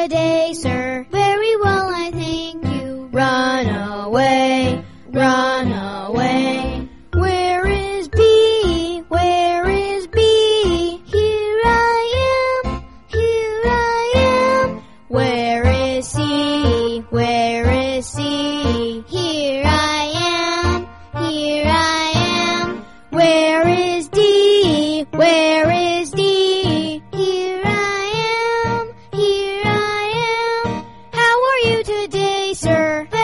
good day, sir. Very well, I thank you. Run away, run away. Where is B? Where is B? Here I am, here I am. Where is C? Where is C? Here I am, here I am. Where is D? Where today, sir?